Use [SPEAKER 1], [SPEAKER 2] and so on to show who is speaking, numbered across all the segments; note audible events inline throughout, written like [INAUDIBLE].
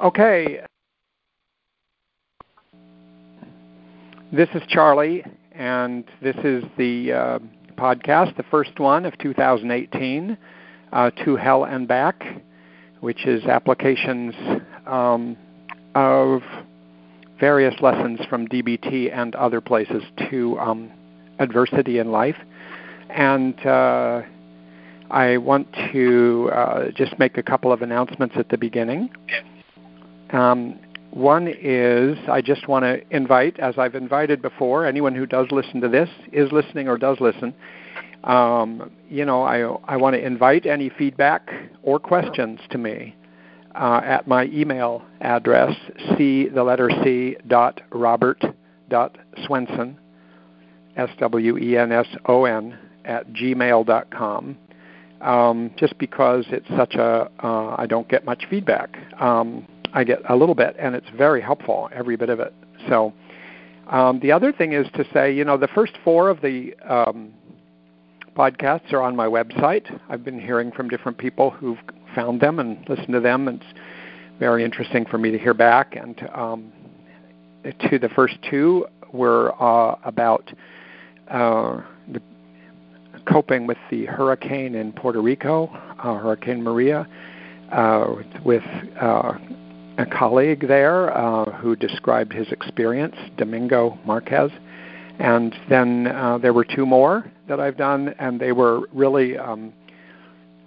[SPEAKER 1] Okay. This is Charlie, and this is the uh, podcast, the first one of 2018, uh, To Hell and Back, which is applications um, of various lessons from DBT and other places to um, adversity in life. And uh, I want to uh, just make a couple of announcements at the beginning. Um, one is I just want to invite, as I've invited before, anyone who does listen to this, is listening or does listen. Um, you know, I, I want to invite any feedback or questions to me uh, at my email address, c the letter c dot robert dot swenson, s w e n s o n at gmail dot com. Um, just because it's such a uh, I don't get much feedback. Um, I get a little bit, and it's very helpful, every bit of it. So um, the other thing is to say, you know, the first four of the um, podcasts are on my website. I've been hearing from different people who've found them and listened to them. It's very interesting for me to hear back. And um, to the first two were uh, about uh, the coping with the hurricane in Puerto Rico, uh, Hurricane Maria, uh, with uh, a colleague there uh, who described his experience, Domingo Marquez. And then uh, there were two more that I've done, and they were really um,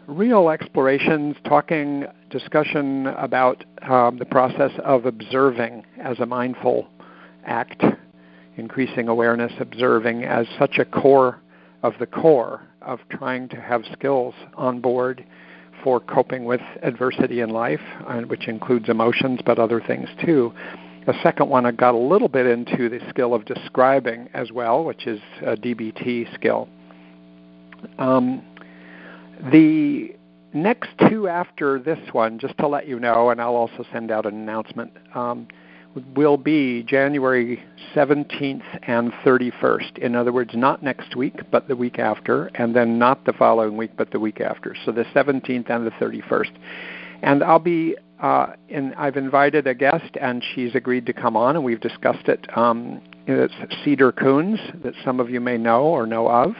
[SPEAKER 1] real explorations, talking, discussion about um, the process of observing as a mindful act, increasing awareness, observing as such a core of the core of trying to have skills on board for coping with adversity in life, which includes emotions but other things too. The second one, I got a little bit into the skill of describing as well, which is a DBT skill. Um, the next two after this one, just to let you know, and I'll also send out an announcement. Um, will be January 17th and 31st. In other words, not next week, but the week after, and then not the following week, but the week after. So the 17th and the 31st. And I'll be, uh, in, I've invited a guest, and she's agreed to come on, and we've discussed it. Um, it's Cedar Koons, that some of you may know or know of.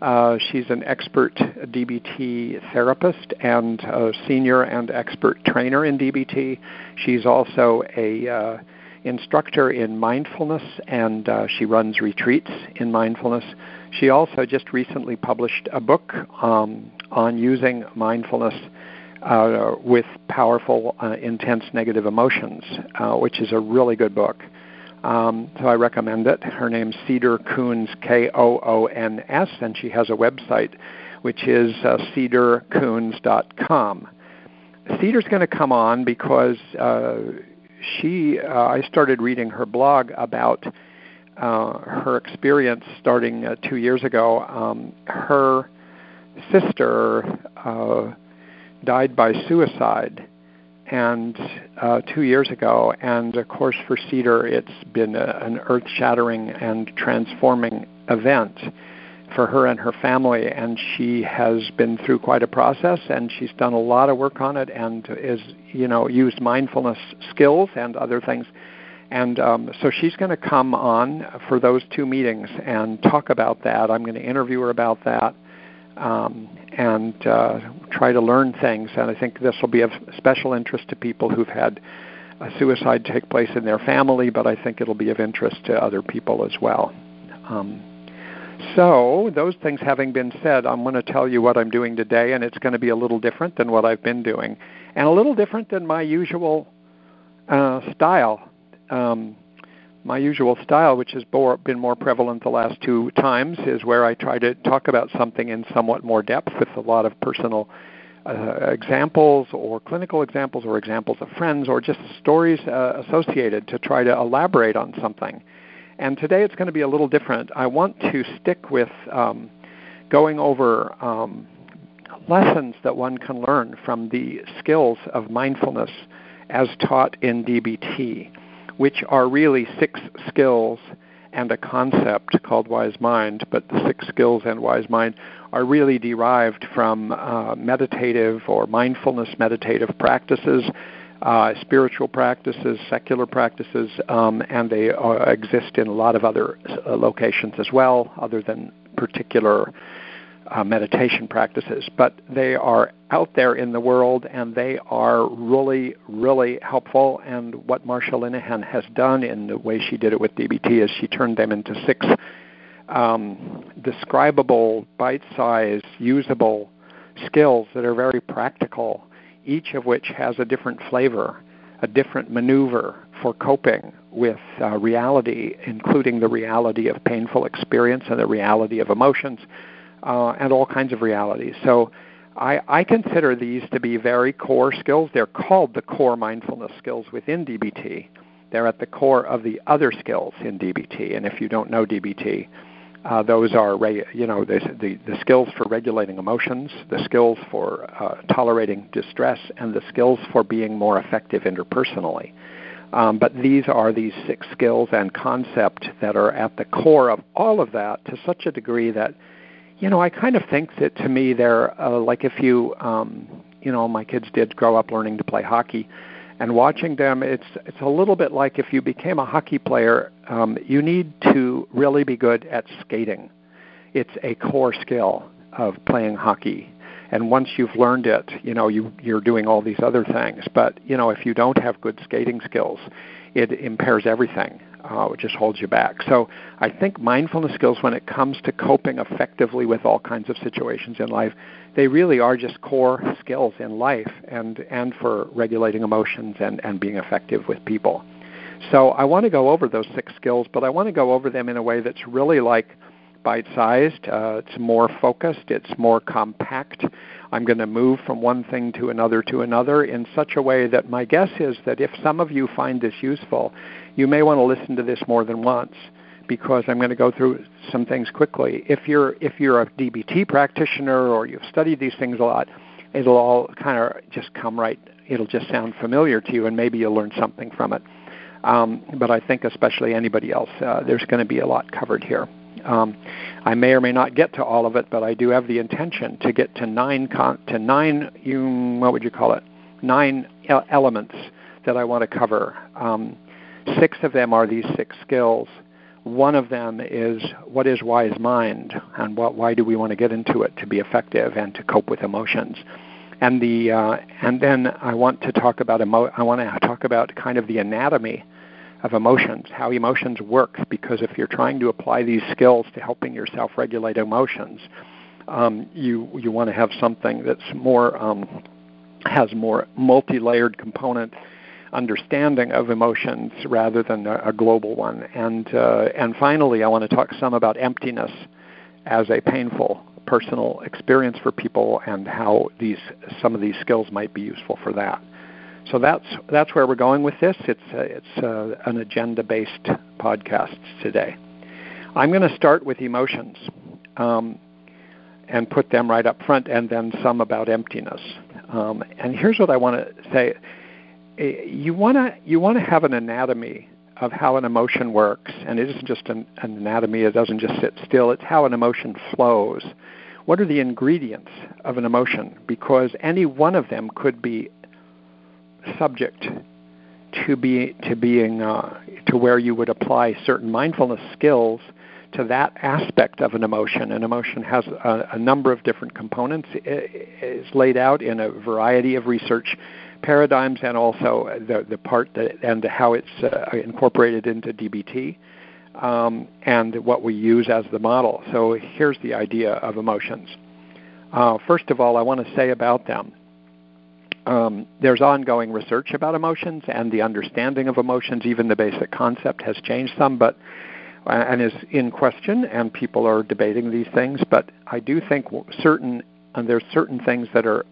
[SPEAKER 1] Uh, she's an expert DBT therapist and a senior and expert trainer in DBT. She's also a uh, instructor in mindfulness and uh, she runs retreats in mindfulness. She also just recently published a book um, on using mindfulness uh, with powerful, uh, intense negative emotions, which is a really good book. Um, so I recommend it. Her name's Cedar Koons, K O O N S, and she has a website which is uh, cedarkoons.com. Cedar's going to come on because uh, she. Uh, I started reading her blog about uh, her experience starting uh, two years ago. Um, her sister uh, died by suicide and uh, two years ago. And of course, for Cedar, it's been a, an earth-shattering and transforming event for her and her family. And she has been through quite a process, and she's done a lot of work on it, and is you know used mindfulness skills and other things. And um, so she's going to come on for those two meetings and talk about that. I'm going to interview her about that. Um, and uh, try to learn things. And I think this will be of special interest to people who've had a suicide take place in their family, but I think it'll be of interest to other people as well. Um, so, those things having been said, I'm going to tell you what I'm doing today, and it's going to be a little different than what I've been doing, and a little different than my usual uh, style. Um, my usual style, which has been more prevalent the last two times, is where I try to talk about something in somewhat more depth with a lot of personal uh, examples or clinical examples or examples of friends or just stories uh, associated to try to elaborate on something. And today it's going to be a little different. I want to stick with um, going over um, lessons that one can learn from the skills of mindfulness as taught in DBT which are really six skills and a concept called wise mind, but the six skills and wise mind are really derived from uh, meditative or mindfulness meditative practices uh, spiritual practices, secular practices, um, and they uh, exist in a lot of other uh, locations as well, other than particular uh, meditation practices. But they are out there in the world, and they are really, really helpful. And what Marsha Linehan has done in the way she did it with DBT is she turned them into six um, describable, bite-sized, usable skills that are very practical each of which has a different flavor, a different maneuver for coping with uh, reality, including the reality of painful experience and the reality of emotions uh, and all kinds of realities. So I, I consider these to be very core skills. They're called the core mindfulness skills within DBT. They're at the core of the other skills in DBT. And if you don't know DBT, uh, those are, you know, the, the, the, skills for regulating emotions, the skills for uh, tolerating distress, and the skills for being more effective interpersonally. Um, but these are these six skills and concept that are at the core of all of that to such a degree that, you know, I kind of think that to me they're uh, like if you, um, you know, my kids did grow up learning to play hockey and watching them it's it's a little bit like if you became a hockey player um, you need to really be good at skating. It's a core skill of playing hockey. And once you've learned it you know you you're doing all these other things. But you know if you don't have good skating skills it impairs everything uh, it just holds you back so i think mindfulness skills when it comes to coping effectively with all kinds of situations in life they really are just core skills in life and, and for regulating emotions and, and being effective with people. So I want to go over those six skills, but I want to go over them in a way that's really like bite sized. Uh, it's more focused, it's more compact. I'm going to move from one thing to another to another in such a way that my guess is that if some of you find this useful, you may want to listen to this more than once because I'm going to go through some things quickly. If you're if you're a DBT practitioner or you've studied these things a lot, it'll all kind of just come right. It'll just sound familiar to you, and maybe you'll learn something from it. Um, but I think, especially anybody else, uh, there's going to be a lot covered here. Um, I may or may not get to all of it, but I do have the intention to get to nine con- to nine. You, what would you call it? Nine elements that I want to cover. Um, six of them are these six skills one of them is what is wise mind, and what, why do we want to get into it to be effective and to cope with emotions. And the uh, and then I want to talk about emo- I want to talk about kind of the anatomy of emotions, how emotions work. Because if you're trying to apply these skills to helping yourself regulate emotions, um, you you want to have something that's more um, has more multi-layered component understanding of emotions rather than a, a global one. And uh, and finally, I want to talk some about emptiness as a painful personal experience for people and how these some of these skills might be useful for that. So that's that's where we're going with this. It's uh, it's uh, an agenda-based podcast today. I'm going to start with emotions um, and put them right up front, and then some about emptiness. Um, and here's what I want to say: you want to you want to have an anatomy of how an emotion works, and it isn't just an, an anatomy. It doesn't just sit still. It's how an emotion flows. What are the ingredients of an emotion? Because any one of them could be subject to be to being uh, to where you would apply certain mindfulness skills to that aspect of an emotion. An emotion has a, a number of different components. It is laid out in a variety of research paradigms and also the, the part that, and how it's uh, incorporated into DBT um, and what we use as the model. So here's the idea of emotions. Uh, first of all, I want to say about them. Um, there's ongoing research about emotions and the understanding of emotions. Even the basic concept has changed some, but uh, and is in question, and people are debating these things. But I do think certain and there's certain things that are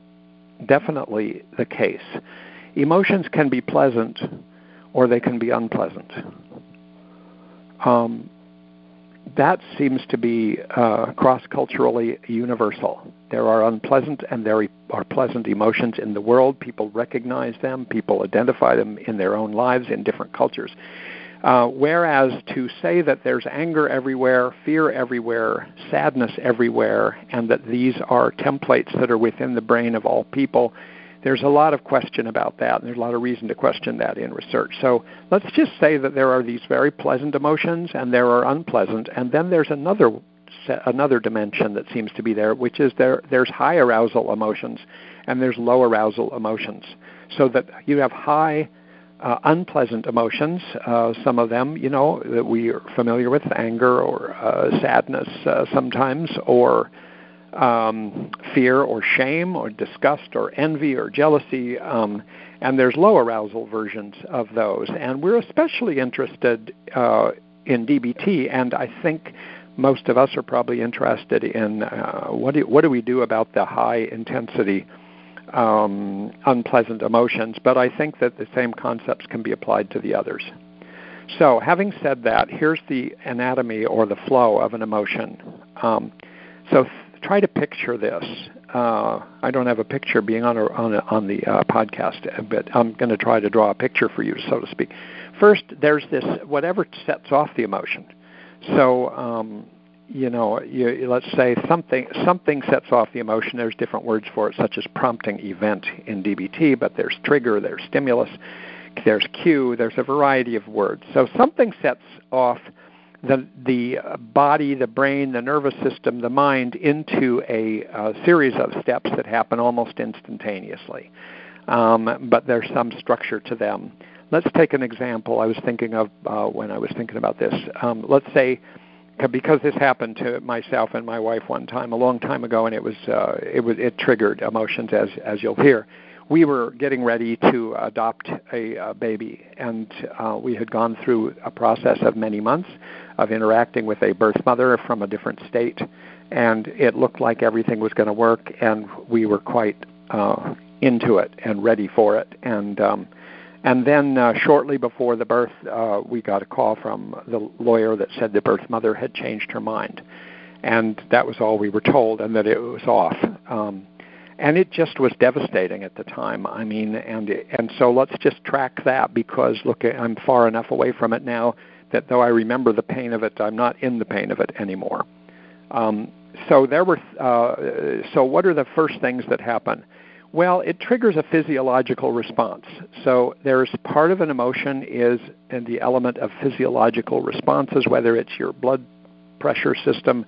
[SPEAKER 1] definitely the case. Emotions can be pleasant or they can be unpleasant. Um, that seems to be uh, cross culturally universal. There are unpleasant and there are pleasant emotions in the world. People recognize them, people identify them in their own lives in different cultures. Uh, whereas to say that there's anger everywhere, fear everywhere, sadness everywhere, and that these are templates that are within the brain of all people, there's a lot of question about that, and there's a lot of reason to question that in research. So let's just say that there are these very pleasant emotions, and there are unpleasant, and then there's another another dimension that seems to be there, which is there there's high arousal emotions, and there's low arousal emotions. So that you have high uh, unpleasant emotions. Uh, some of them, you know, that we are familiar with, anger or uh, sadness uh, sometimes, or um, fear or shame or disgust or envy or jealousy. Um, and there's low arousal versions of those. And we're especially interested uh, in DBT, and I think most of us are probably interested in uh, what, do, what do we do about the high intensity um, unpleasant emotions, but I think that the same concepts can be applied to the others. So, having said that, here's the anatomy or the flow of an emotion. Um, so, th- try to picture this. Uh, I don't have a picture being on a, on, a, on the uh, podcast, but I'm going to try to draw a picture for you, so to speak. First, there's this whatever sets off the emotion. So, um, you know, you, let's say something something sets off the emotion. There's different words for it, such as prompting event in DBT, but there's trigger, there's stimulus, there's cue, there's a variety of words. So something sets off the the body, the brain, the nervous system, the mind into a, a series of steps that happen almost instantaneously. Um, but there's some structure to them. Let's take an example I was thinking of uh, when I was thinking about this. Um, let's say because this happened to myself and my wife one time a long time ago, and it was uh, it was it triggered emotions as as you'll hear. We were getting ready to adopt a, a baby, and uh, we had gone through a process of many months of interacting with a birth mother from a different state, and it looked like everything was going to work, and we were quite uh, into it and ready for it, and um, and then uh, shortly before the birth, uh, we got a call from the lawyer that said the birth mother had changed her mind. And that was all we were told, and that it was off. Um, and it just was devastating at the time. I mean, and and so let's just track that because look, I'm far enough away from it now that though I remember the pain of it, I'm not in the pain of it anymore. Um, so there were. Uh, so what are the first things that happen? Well, it triggers a physiological response. So there's part of an emotion is in the element of physiological responses, whether it's your blood pressure system,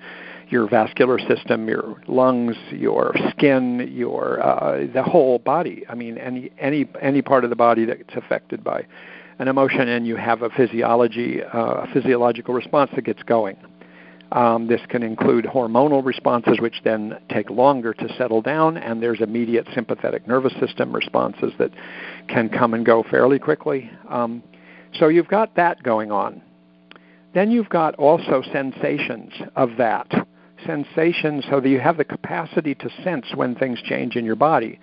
[SPEAKER 1] your vascular system, your lungs, your skin, your uh, the whole body. I mean, any any any part of the body that's affected by an emotion, and you have a physiology, uh, a physiological response that gets going. Um, this can include hormonal responses, which then take longer to settle down, and there's immediate sympathetic nervous system responses that can come and go fairly quickly. Um, so you've got that going on. Then you've got also sensations of that. Sensations so that you have the capacity to sense when things change in your body.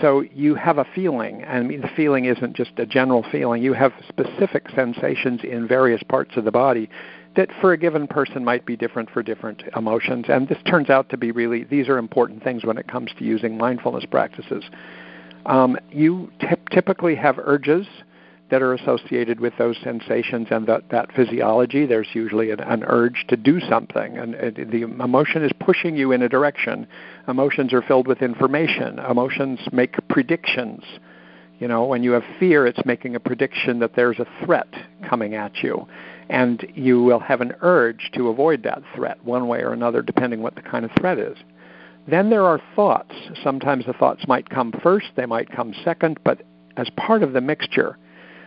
[SPEAKER 1] So you have a feeling, and the feeling isn't just a general feeling. You have specific sensations in various parts of the body that for a given person might be different for different emotions. And this turns out to be really, these are important things when it comes to using mindfulness practices. Um, you t- typically have urges that are associated with those sensations and that, that physiology. There's usually an, an urge to do something, and the emotion is pushing you in a direction. Emotions are filled with information. Emotions make predictions. You know, when you have fear, it's making a prediction that there's a threat coming at you and you will have an urge to avoid that threat one way or another, depending what the kind of threat is. Then there are thoughts. Sometimes the thoughts might come first, they might come second, but as part of the mixture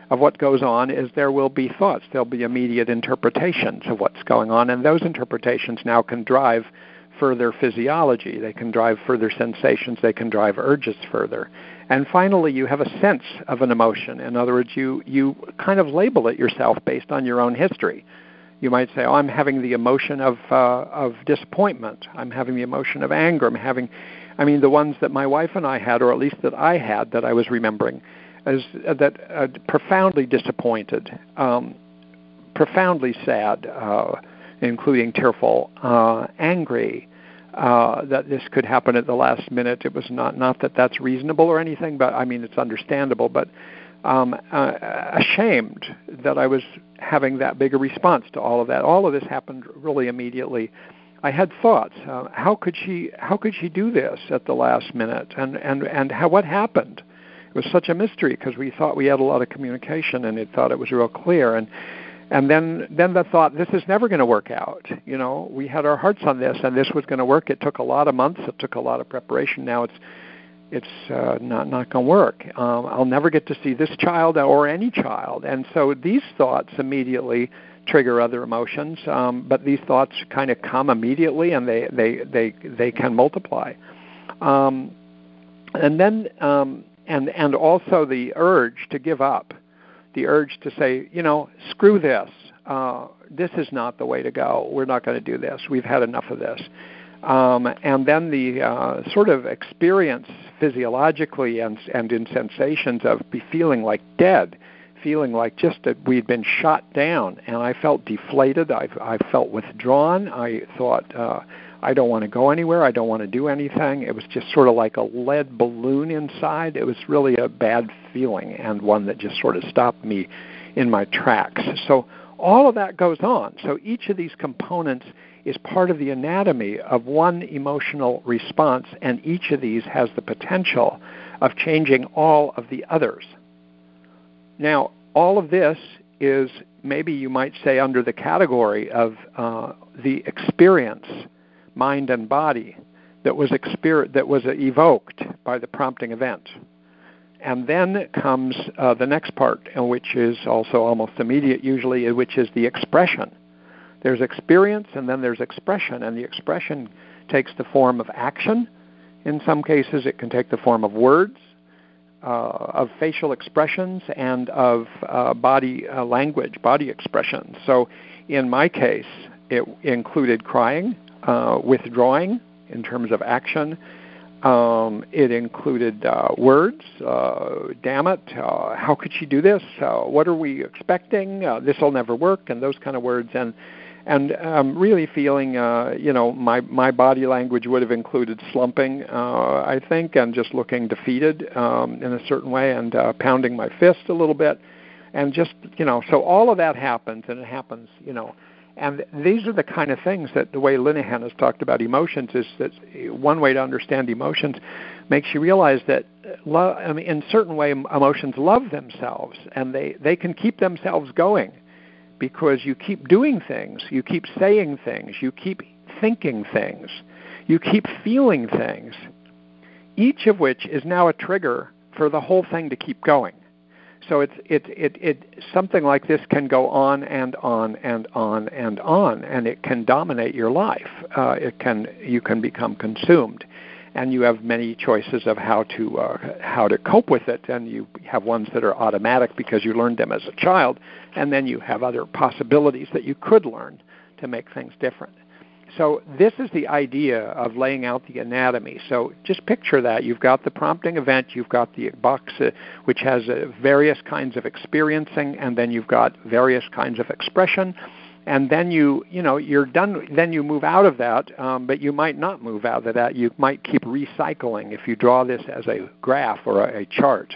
[SPEAKER 1] of what goes on is there will be thoughts. There'll be immediate interpretations of what's going on, and those interpretations now can drive further physiology. They can drive further sensations. They can drive urges further. And finally, you have a sense of an emotion. In other words, you, you kind of label it yourself based on your own history. You might say, "Oh, I'm having the emotion of uh, of disappointment. I'm having the emotion of anger. I'm having, I mean, the ones that my wife and I had, or at least that I had, that I was remembering, is uh, that uh, profoundly disappointed, um, profoundly sad, uh, including tearful, uh, angry, uh, that this could happen at the last minute. It was not not that that's reasonable or anything, but I mean it's understandable. But um, uh, ashamed that I was having that big a response to all of that. All of this happened really immediately. I had thoughts. Uh, how could she? How could she do this at the last minute? And and and how? What happened? It was such a mystery because we thought we had a lot of communication and it thought it was real clear. And and then then the thought this is never going to work out. You know, we had our hearts on this and this was going to work. It took a lot of months. It took a lot of preparation. Now it's it's uh, not not going to work. Um, I'll never get to see this child or any child. And so these thoughts immediately trigger other emotions, um, but these thoughts kind of come immediately and they they they they can multiply. Um, and then um, and and also the urge to give up, the urge to say, you know, screw this. Uh, this is not the way to go. We're not going to do this. We've had enough of this. Um, and then the uh, sort of experience physiologically and, and in sensations of be feeling like dead, feeling like just that we'd been shot down, and I felt deflated. I, I felt withdrawn. I thought uh, I don't want to go anywhere. I don't want to do anything. It was just sort of like a lead balloon inside. It was really a bad feeling and one that just sort of stopped me in my tracks. So all of that goes on. So each of these components is part of the anatomy of one emotional response, and each of these has the potential of changing all of the others. Now, all of this is maybe you might say under the category of uh, the experience, mind and body, that was exper- that was evoked by the prompting event. And then comes uh, the next part, which is also almost immediate, usually, which is the expression. There's experience and then there's expression, and the expression takes the form of action. In some cases, it can take the form of words, uh, of facial expressions, and of uh, body uh, language, body expressions. So, in my case, it included crying, uh, withdrawing in terms of action. Um, it included uh, words. Uh, damn it! uh, how could she do this? Uh, what are we expecting? Uh, this will never work, and those kind of words. And and um, really feeling, uh, you know, my my body language would have included slumping, uh, I think, and just looking defeated um, in a certain way, and uh, pounding my fist a little bit, and just, you know, so all of that happens, and it happens, you know, and these are the kind of things that the way Linehan has talked about emotions is that one way to understand emotions makes you realize that uh, love, I mean, in certain way emotions love themselves, and they they can keep themselves going because you keep doing things, you keep saying things, you keep thinking things, you keep feeling things, each of which is now a trigger for the whole thing to keep going. So it's it it it something like this can go on and on and on and on, and it can dominate your life. Uh, it can you can become consumed and you have many choices of how to uh, how to cope with it. And you have ones that are automatic because you learned them as a child, and then you have other possibilities that you could learn to make things different. So this is the idea of laying out the anatomy. So just picture that. You've got the prompting event, you've got the box uh, which has uh, various kinds of experiencing, and then you've got various kinds of expression. And then you you know you're done then you move out of that um, but you might not move out of that. You might keep recycling if you draw this as a graph or a, a chart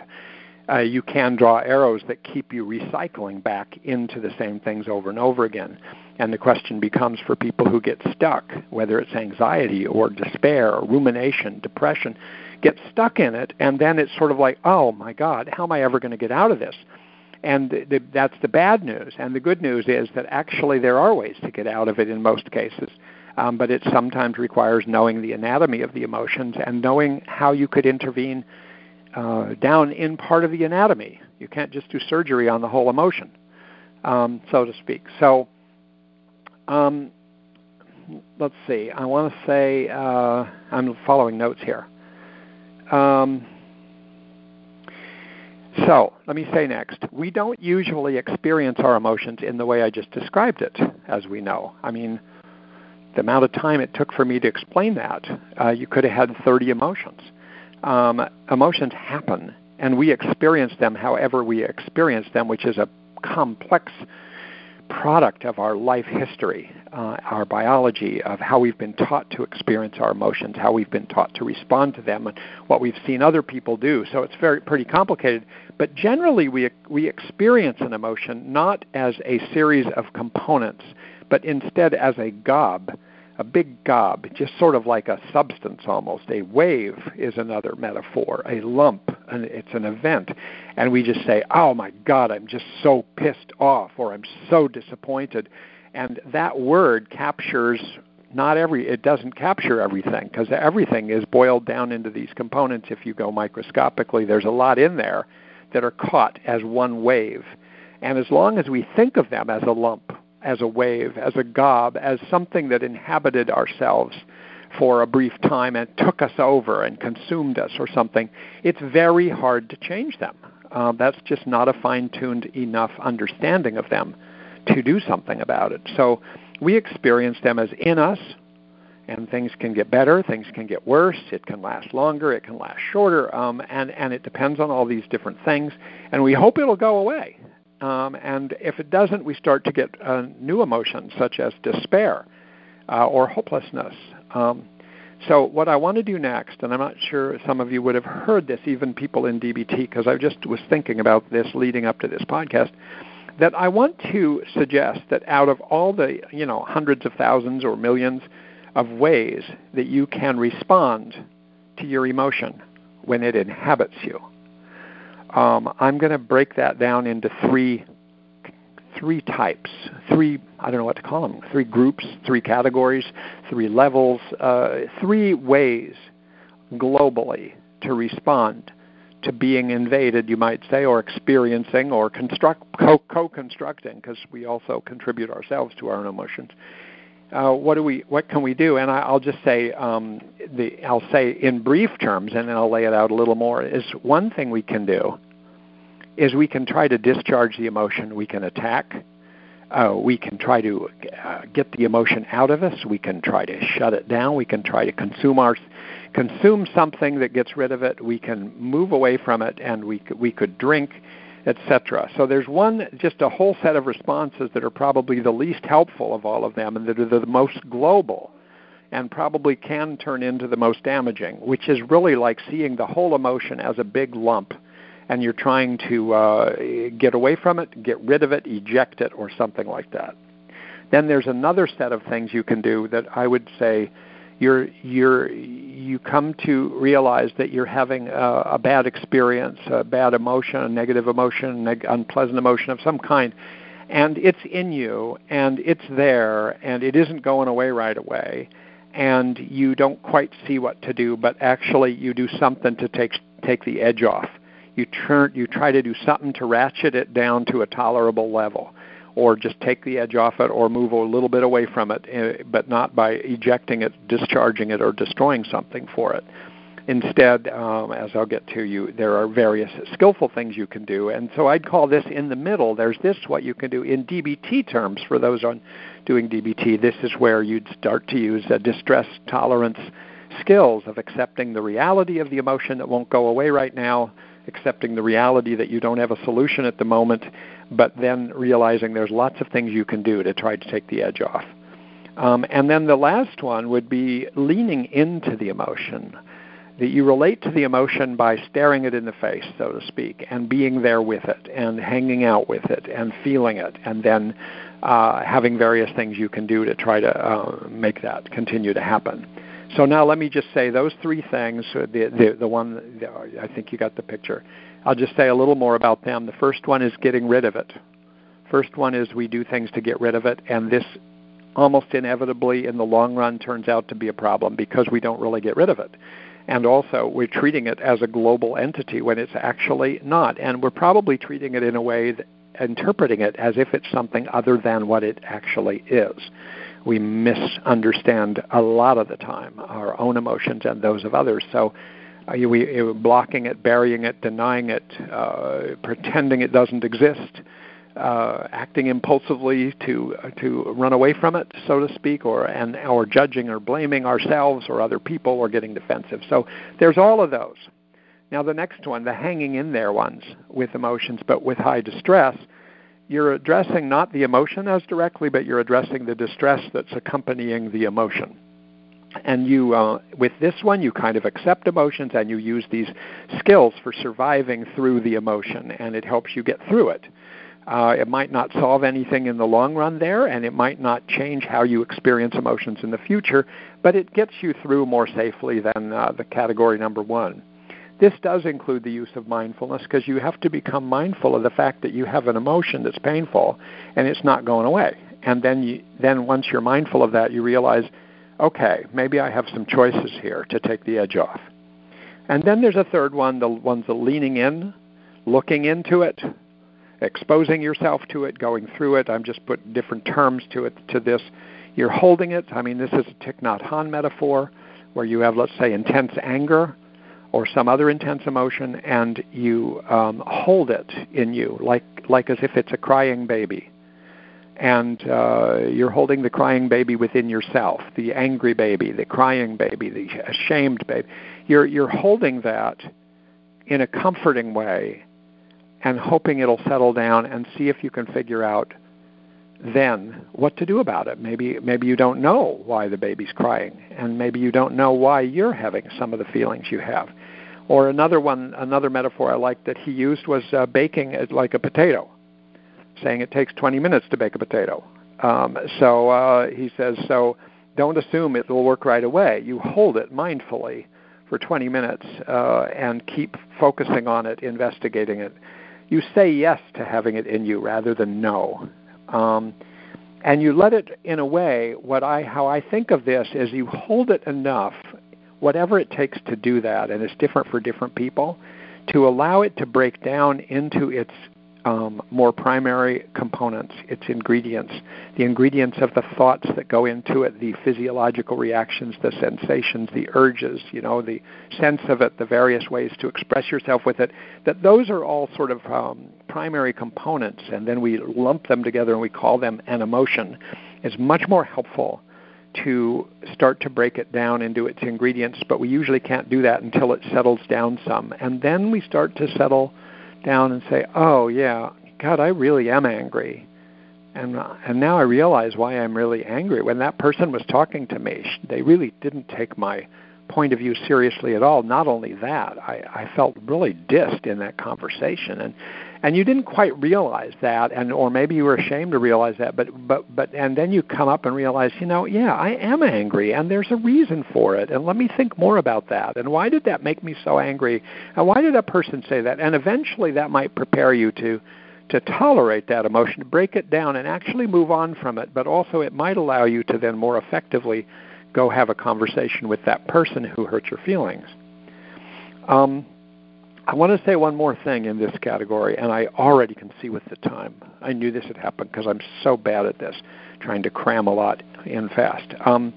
[SPEAKER 1] uh, you can draw arrows that keep you recycling back into the same things over and over again and the question becomes for people who get stuck whether it's anxiety or despair or rumination depression get stuck in it and then it's sort of like oh my god how am i ever going to get out of this and that's the bad news. And the good news is that actually there are ways to get out of it in most cases. Um, but it sometimes requires knowing the anatomy of the emotions and knowing how you could intervene uh, down in part of the anatomy. You can't just do surgery on the whole emotion, um, so to speak. So um, let's see. I want to say uh, I'm following notes here. Um, so, let me say next, we don't usually experience our emotions in the way I just described it, as we know. I mean, the amount of time it took for me to explain that, uh, you could have had 30 emotions. Um, emotions happen, and we experience them however we experience them, which is a complex product of our life history, uh, our biology, of how we've been taught to experience our emotions, how we've been taught to respond to them, and what we've seen other people do. So it's very pretty complicated. But generally, we we experience an emotion not as a series of components, but instead as a gob a big gob, just sort of like a substance almost. A wave is another metaphor, a lump, and it's an event. And we just say, oh my God, I'm just so pissed off, or I'm so disappointed. And that word captures not every, it doesn't capture everything, because everything is boiled down into these components. If you go microscopically, there's a lot in there that are caught as one wave. And as long as we think of them as a lump, as a wave, as a gob, as something that inhabited ourselves for a brief time and took us over and consumed us or something, it's very hard to change them. Uh, that's just not a fine tuned enough understanding of them to do something about it. So we experience them as in us, and things can get better, things can get worse, it can last longer, it can last shorter, um, and, and it depends on all these different things. And we hope it'll go away. Um, and if it doesn't, we start to get uh, new emotions such as despair uh, or hopelessness. Um, so, what I want to do next, and I'm not sure some of you would have heard this, even people in DBT, because I just was thinking about this leading up to this podcast, that I want to suggest that out of all the you know hundreds of thousands or millions of ways that you can respond to your emotion when it inhabits you, um, I'm going to break that down into three three types, three I don't know what to call them, three groups, three categories, three levels, uh, three ways globally to respond to being invaded, you might say, or experiencing, or construct co constructing, because we also contribute ourselves to our own emotions. Uh, what do we? What can we do? And I, will just say, um, the I'll say in brief terms, and then I'll lay it out a little more. Is one thing we can do is we can try to discharge the emotion. We can attack. Uh, we can try to uh, get the emotion out of us. We can try to shut it down. We can try to consume our consume something that gets rid of it. We can move away from it, and we we could drink, etc. So there's one, just a whole set of responses that are probably the least helpful of all of them, and that are the most global, and probably can turn into the most damaging, which is really like seeing the whole emotion as a big lump and you're trying to uh, get away from it, get rid of it, eject it, or something like that. Then there's another set of things you can do that I would say you're you're you come to realize that you're having a, a bad experience, a bad emotion, a negative emotion, neg- unpleasant emotion of some kind, and it's in you and it's there and it isn't going away right away, and you don't quite see what to do, but actually you do something to take take the edge off you turn you try to do something to ratchet it down to a tolerable level or just take the edge off it or move a little bit away from it eh, but not by ejecting it discharging it or destroying something for it. Instead um, as i'll get to you there are various skillful things you can do and so i'd call this in the middle. There's this what you can do in dbt terms for those on doing dbt this is where you'd start to use a distress tolerance skills of accepting the reality of the emotion that won't go away right now accepting the reality that you don't have a solution at the moment, but then realizing there's lots of things you can do to try to take the edge off. Um, and then the last one would be leaning into the emotion. That you relate to the emotion by staring it in the face, so to speak, and being there with it, and hanging out with it, and feeling it, and then uh, having various things you can do to try to uh, make that continue to happen. So now let me just say those three things. Uh, the the, the one the, I think you got the picture. I'll just say a little more about them. The first one is getting rid of it. First one is we do things to get rid of it, and this almost inevitably in the long run turns out to be a problem because we don't really get rid of it. And also, we're treating it as a global entity when it's actually not. And we're probably treating it in a way, that, interpreting it as if it's something other than what it actually is we misunderstand a lot of the time our own emotions and those of others. So uh, we uh, blocking it, burying it, denying it, uh, pretending it doesn't exist, uh, acting impulsively to uh, to run away from it, so to speak, or and or judging or blaming ourselves or other people or getting defensive. So there's all of those. Now the next one, the hanging in there ones with emotions but with high distress you're addressing not the emotion as directly, but you're addressing the distress that's accompanying the emotion. And you, uh, with this one, you kind of accept emotions and you use these skills for surviving through the emotion, and it helps you get through it. Uh, it might not solve anything in the long run there, and it might not change how you experience emotions in the future, but it gets you through more safely than uh, the category number one. This does include the use of mindfulness because you have to become mindful of the fact that you have an emotion that's painful and it's not going away. And then, you, then once you're mindful of that, you realize, okay, maybe I have some choices here to take the edge off. And then there's a third one, the ones that leaning in, looking into it, exposing yourself to it, going through it. I'm just putting different terms to it to this. You're holding it. I mean, this is a Thich Nhat metaphor where you have, let's say, intense anger or some other intense emotion, and you um, hold it in you, like like as if it's a crying baby, and uh, you're holding the crying baby within yourself, the angry baby, the crying baby, the ashamed baby. You're you're holding that in a comforting way and hoping it'll settle down and see if you can figure out then what to do about it. Maybe maybe you don't know why the baby's crying and maybe you don't know why you're having some of the feelings you have. Or another one another metaphor I liked that he used was uh, baking it like a potato, saying it takes 20 minutes to bake a potato. Um, so uh, he says so don't assume it will work right away. You hold it mindfully for 20 minutes uh, and keep focusing on it, investigating it you say yes to having it in you rather than no. Um, and you let it in a way what i how i think of this is you hold it enough whatever it takes to do that and it's different for different people to allow it to break down into its um, more primary components, its ingredients, the ingredients of the thoughts that go into it, the physiological reactions, the sensations, the urges, you know, the sense of it, the various ways to express yourself with it, that those are all sort of um, primary components, and then we lump them together and we call them an emotion, is much more helpful to start to break it down into its ingredients, but we usually can't do that until it settles down some. And then we start to settle down and say, "Oh yeah, God, I really am angry." And and now I realize why I'm really angry. When that person was talking to me, they really didn't take my point of view seriously at all. Not only that, I, I felt really dissed in that conversation, and and you didn't quite realize that, and or maybe you were ashamed to realize that, but but but and then you come up and realize, you know, yeah, I am angry, and there's a reason for it, and let me think more about that, and why did that make me so angry, and why did that person say that, and eventually that might prepare you to to tolerate that emotion, to break it down, and actually move on from it, but also it might allow you to then more effectively go have a conversation with that person who hurt your feelings. Um, I want to say one more thing in this category, and I already can see with the time. I knew this had happened because I'm so bad at this, trying to cram a lot in fast. Um,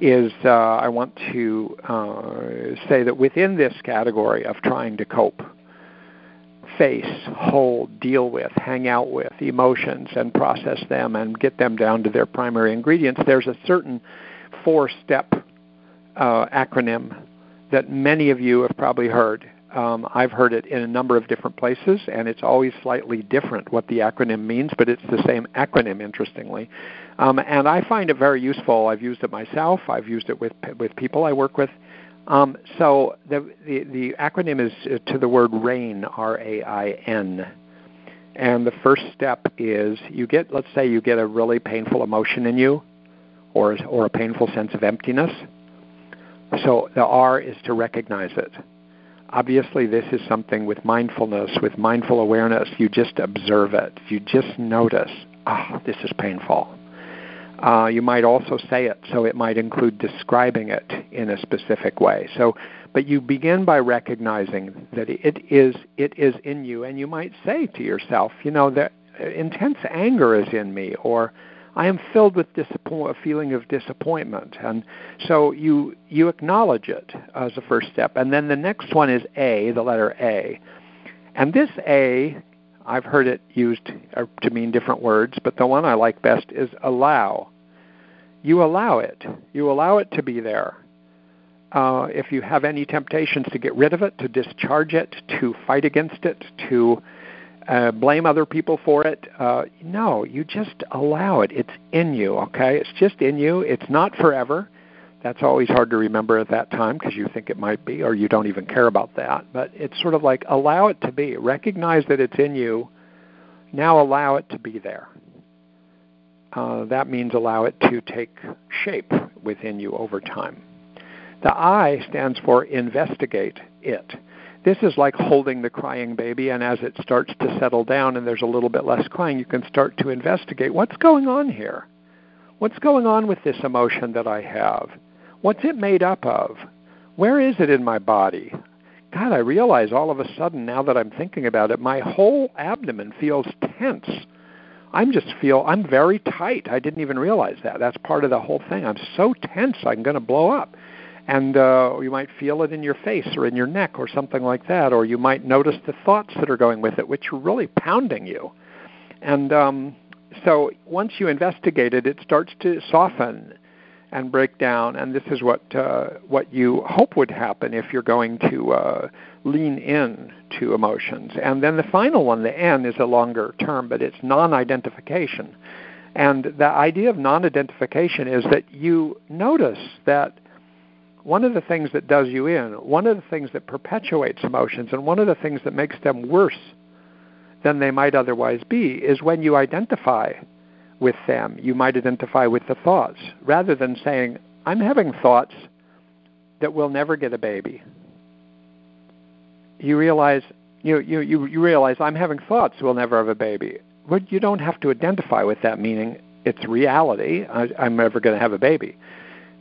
[SPEAKER 1] is uh, I want to uh, say that within this category of trying to cope, face, hold, deal with, hang out with emotions and process them and get them down to their primary ingredients, there's a certain four step uh, acronym that many of you have probably heard. Um, I've heard it in a number of different places, and it's always slightly different what the acronym means, but it's the same acronym, interestingly. Um, and I find it very useful. I've used it myself. I've used it with with people I work with. Um, so the, the, the acronym is uh, to the word RAIN, R-A-I-N. And the first step is you get, let's say, you get a really painful emotion in you, or or a painful sense of emptiness. So the R is to recognize it obviously this is something with mindfulness, with mindful awareness. You just observe it. You just notice, ah, oh, this is painful. Uh, you might also say it, so it might include describing it in a specific way. So, but you begin by recognizing that it is it is in you, and you might say to yourself, you know, that intense anger is in me, or I am filled with disappoint, a feeling of disappointment. And so you, you acknowledge it as a first step. And then the next one is A, the letter A. And this A, I've heard it used uh, to mean different words, but the one I like best is allow. You allow it. You allow it to be there. Uh, if you have any temptations to get rid of it, to discharge it, to fight against it, to uh, blame other people for it. Uh, no, you just allow it. It's in you, okay? It's just in you. It's not forever. That's always hard to remember at that time because you think it might be, or you don't even care about that. But it's sort of like allow it to be. Recognize that it's in you. Now allow it to be there. Uh, that means allow it to take shape within you over time. The I stands for investigate it. This is like holding the crying baby, and as it starts to settle down and there's a little bit less crying, you can start to investigate what's going on here. What's going on with this emotion that I have? What's it made up of? Where is it in my body? God, I realize all of a sudden now that I'm thinking about it, my whole abdomen feels tense. I'm just feel I'm very tight. I didn't even realize that. That's part of the whole thing. I'm so tense I'm going to blow up. And uh, you might feel it in your face or in your neck or something like that, or you might notice the thoughts that are going with it, which are really pounding you. And um, so once you investigate it, it starts to soften and break down. And this is what uh, what you hope would happen if you're going to uh, lean in to emotions. And then the final one, the N, is a longer term, but it's non-identification. And the idea of non-identification is that you notice that one of the things that does you in, one of the things that perpetuates emotions, and one of the things that makes them worse than they might otherwise be is when you identify with them. You might identify with the thoughts rather than saying, I'm having thoughts that will never get a baby. You realize you, you, you, you realize I'm having thoughts we'll never have a baby. But you don't have to identify with that meaning it's reality. I, I'm never going to have a baby.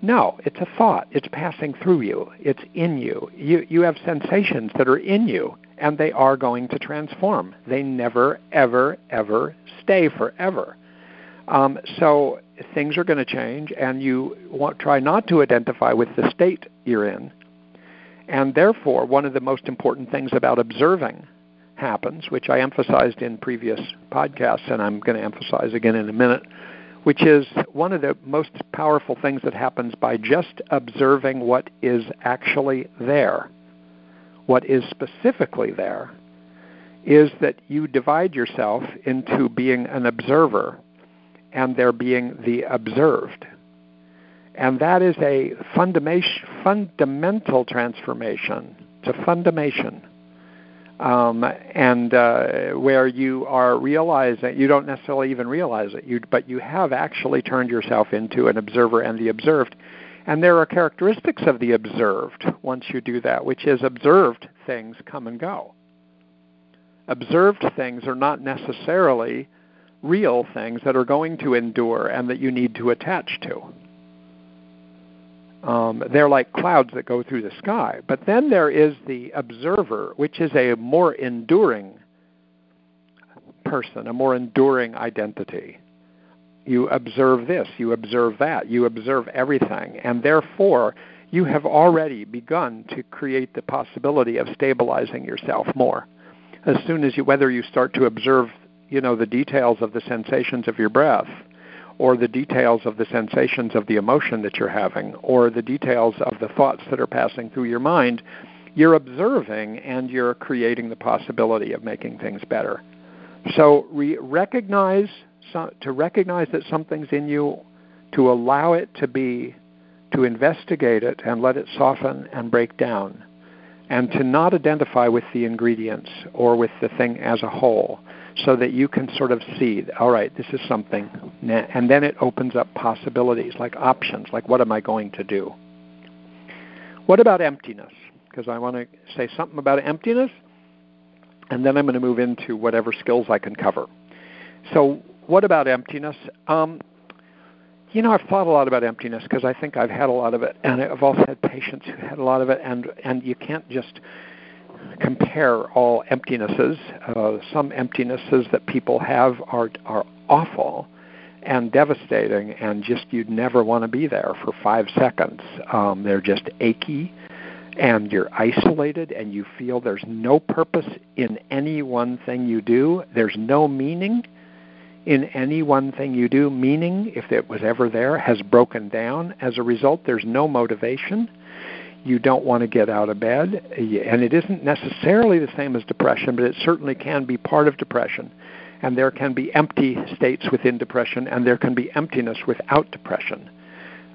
[SPEAKER 1] No, it's a thought. It's passing through you. It's in you. You you have sensations that are in you and they are going to transform. They never ever ever stay forever. Um, so things are going to change, and you want try not to identify with the state you're in. And therefore, one of the most important things about observing happens, which I emphasized in previous podcasts, and I'm going to emphasize again in a minute, which is one of the most powerful things that happens by just observing what is actually there. What is specifically there is that you divide yourself into being an observer and there being the observed. And that is a fundamental transformation. It's a fundamation. Um, and uh, where you are realizing, you don't necessarily even realize it, you, but you have actually turned yourself into an observer and the observed. And there are characteristics of the observed once you do that, which is observed things come and go. Observed things are not necessarily real things that are going to endure and that you need to attach to. Um, they're like clouds that go through the sky. But then there is the observer, which is a more enduring person, a more enduring identity. You observe this, you observe that, you observe everything, and therefore you have already begun to create the possibility of stabilizing yourself more. As soon as you, whether you start to observe you know the details of the sensations of your breath or the details of the sensations of the emotion that you're having or the details of the thoughts that are passing through your mind you're observing and you're creating the possibility of making things better. So re- recognize to recognize that something's in you to allow it to be to investigate it and let it soften and break down and to not identify with the ingredients or with the thing as a whole so that you can sort of see, all right, this is something. And then it opens up possibilities, like options, like what am I going to do? What about emptiness? Because I want to say something about emptiness, and then I'm going to move into whatever skills I can cover. So, what about emptiness? Um, you know, I've thought a lot about emptiness because I think I've had a lot of it, and I've also had patients who had a lot of it, and and you can't just compare all emptinesses. Uh, some emptinesses that people have are are awful and devastating, and just you'd never want to be there for five seconds. Um, they're just achy, and you're isolated, and you feel there's no purpose in any one thing you do. There's no meaning in any one thing you do. Meaning, if it was ever there, has broken down. As a result, there's no motivation you don't want to get out of bed. And it isn't necessarily the same as depression, but it certainly can be part of depression. And there can be empty states within depression, and there can be emptiness without depression.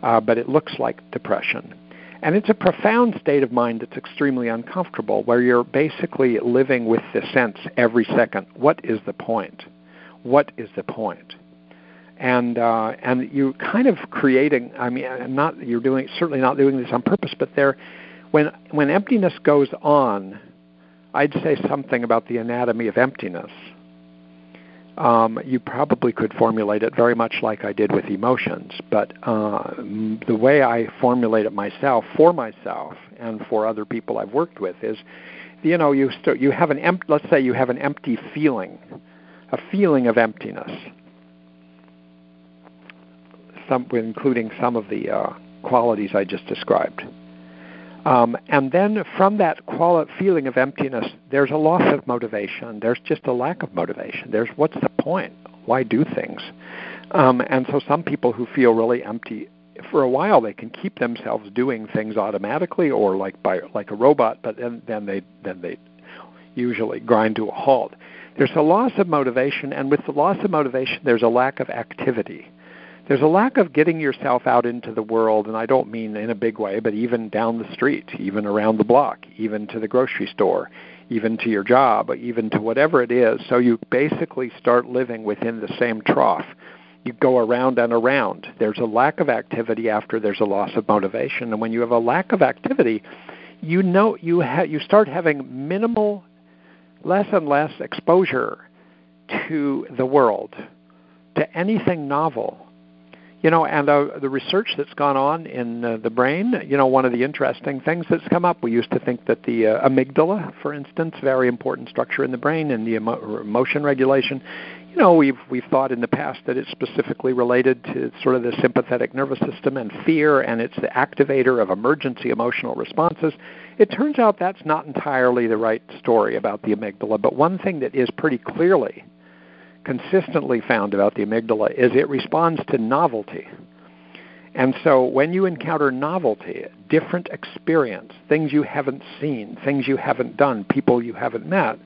[SPEAKER 1] Uh, but it looks like depression. And it's a profound state of mind that's extremely uncomfortable, where you're basically living with the sense every second what is the point? what is the point? And uh, and you kind of creating. I mean, not you're doing certainly not doing this on purpose, but there, when when emptiness goes on, I'd say something about the anatomy of emptiness. Um, you probably could formulate it very much like I did with emotions, but uh, the way I formulate it myself for myself and for other people I've worked with is, you know, you st- you have an em- let's say you have an empty feeling, a feeling of emptiness, some including some of the uh, qualities I just described. Um, and then from that quali- feeling of emptiness, there's a loss of motivation. There's just a lack of motivation. There's what's the point? Why do things? Um, and so some people who feel really empty for a while they can keep themselves doing things automatically or like by like a robot, but then, then they then they usually grind to a halt. There's a loss of motivation, and with the loss of motivation, there's a lack of activity there's a lack of getting yourself out into the world, and I don't mean in a big way, but even down the street, even around the block, even to the grocery store, even to your job, even to whatever it is. So you basically start living within the same trough. You go around and around. There's a lack of activity after there's a loss of motivation, and when you have a lack of activity, you know you ha- you start having minimal, less and less exposure to the world, to anything novel you know, and uh, the research that's gone on in uh, the brain, you know, one of the interesting things that's come up, we used to think that the uh, amygdala, for instance, very important structure in the brain and the emo- emotion regulation, you know, we've we've thought in the past that it's specifically related to sort of the sympathetic nervous system and fear, and it's the activator of emergency emotional responses. It turns out that's not entirely the right story about the amygdala, but one thing that is pretty clearly consistently found about the amygdala is it responds to novelty. And so when you encounter novelty, different experience, things you haven't seen, things you haven't done, people you haven't met,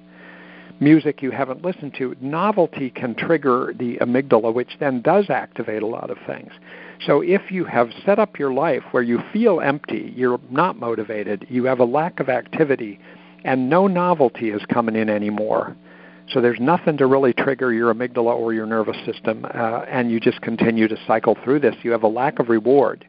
[SPEAKER 1] music you haven't listened to, novelty can trigger the amygdala, which then does activate a lot of things. So if you have set up your life where you feel empty, you're not motivated, you have a lack of activity, and no novelty is coming in anymore, so there's nothing to really trigger your amygdala or your nervous system, uh, and you just continue to cycle through this. You have a lack of reward.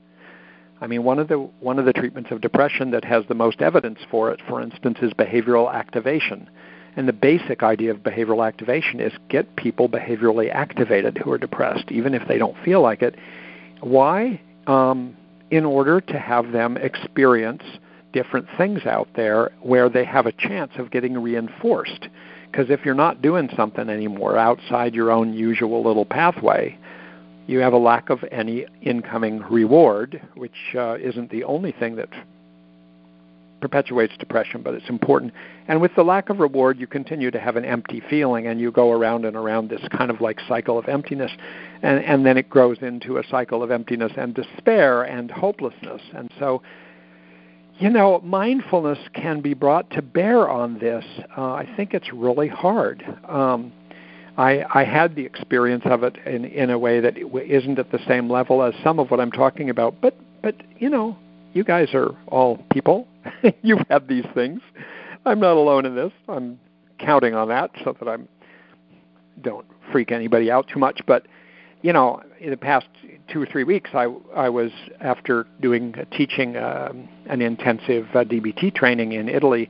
[SPEAKER 1] I mean, one of the one of the treatments of depression that has the most evidence for it, for instance, is behavioral activation. And the basic idea of behavioral activation is get people behaviorally activated who are depressed, even if they don't feel like it. Why? Um, in order to have them experience different things out there where they have a chance of getting reinforced. Because if you're not doing something anymore outside your own usual little pathway, you have a lack of any incoming reward, which uh, isn't the only thing that perpetuates depression, but it's important. And with the lack of reward, you continue to have an empty feeling, and you go around and around this kind of like cycle of emptiness, and, and then it grows into a cycle of emptiness and despair and hopelessness. And so you know, mindfulness can be brought to bear on this. Uh, I think it's really hard. Um, I, I had the experience of it in, in a way that isn't at the same level as some of what I'm talking about. But, but you know, you guys are all people. [LAUGHS] You've had these things. I'm not alone in this. I'm counting on that so that I'm don't freak anybody out too much. But you know, in the past two or three weeks, I, I was after doing uh, teaching um, an intensive uh, DBT training in Italy,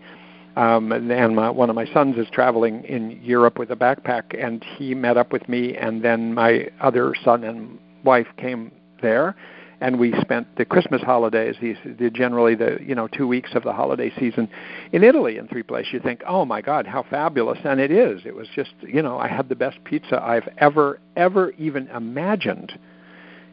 [SPEAKER 1] um, and, and my, one of my sons is traveling in Europe with a backpack, and he met up with me, and then my other son and wife came there, and we spent the Christmas holidays, these generally the you know two weeks of the holiday season, in Italy in three places. You think, oh my God, how fabulous! And it is. It was just you know I had the best pizza I've ever ever even imagined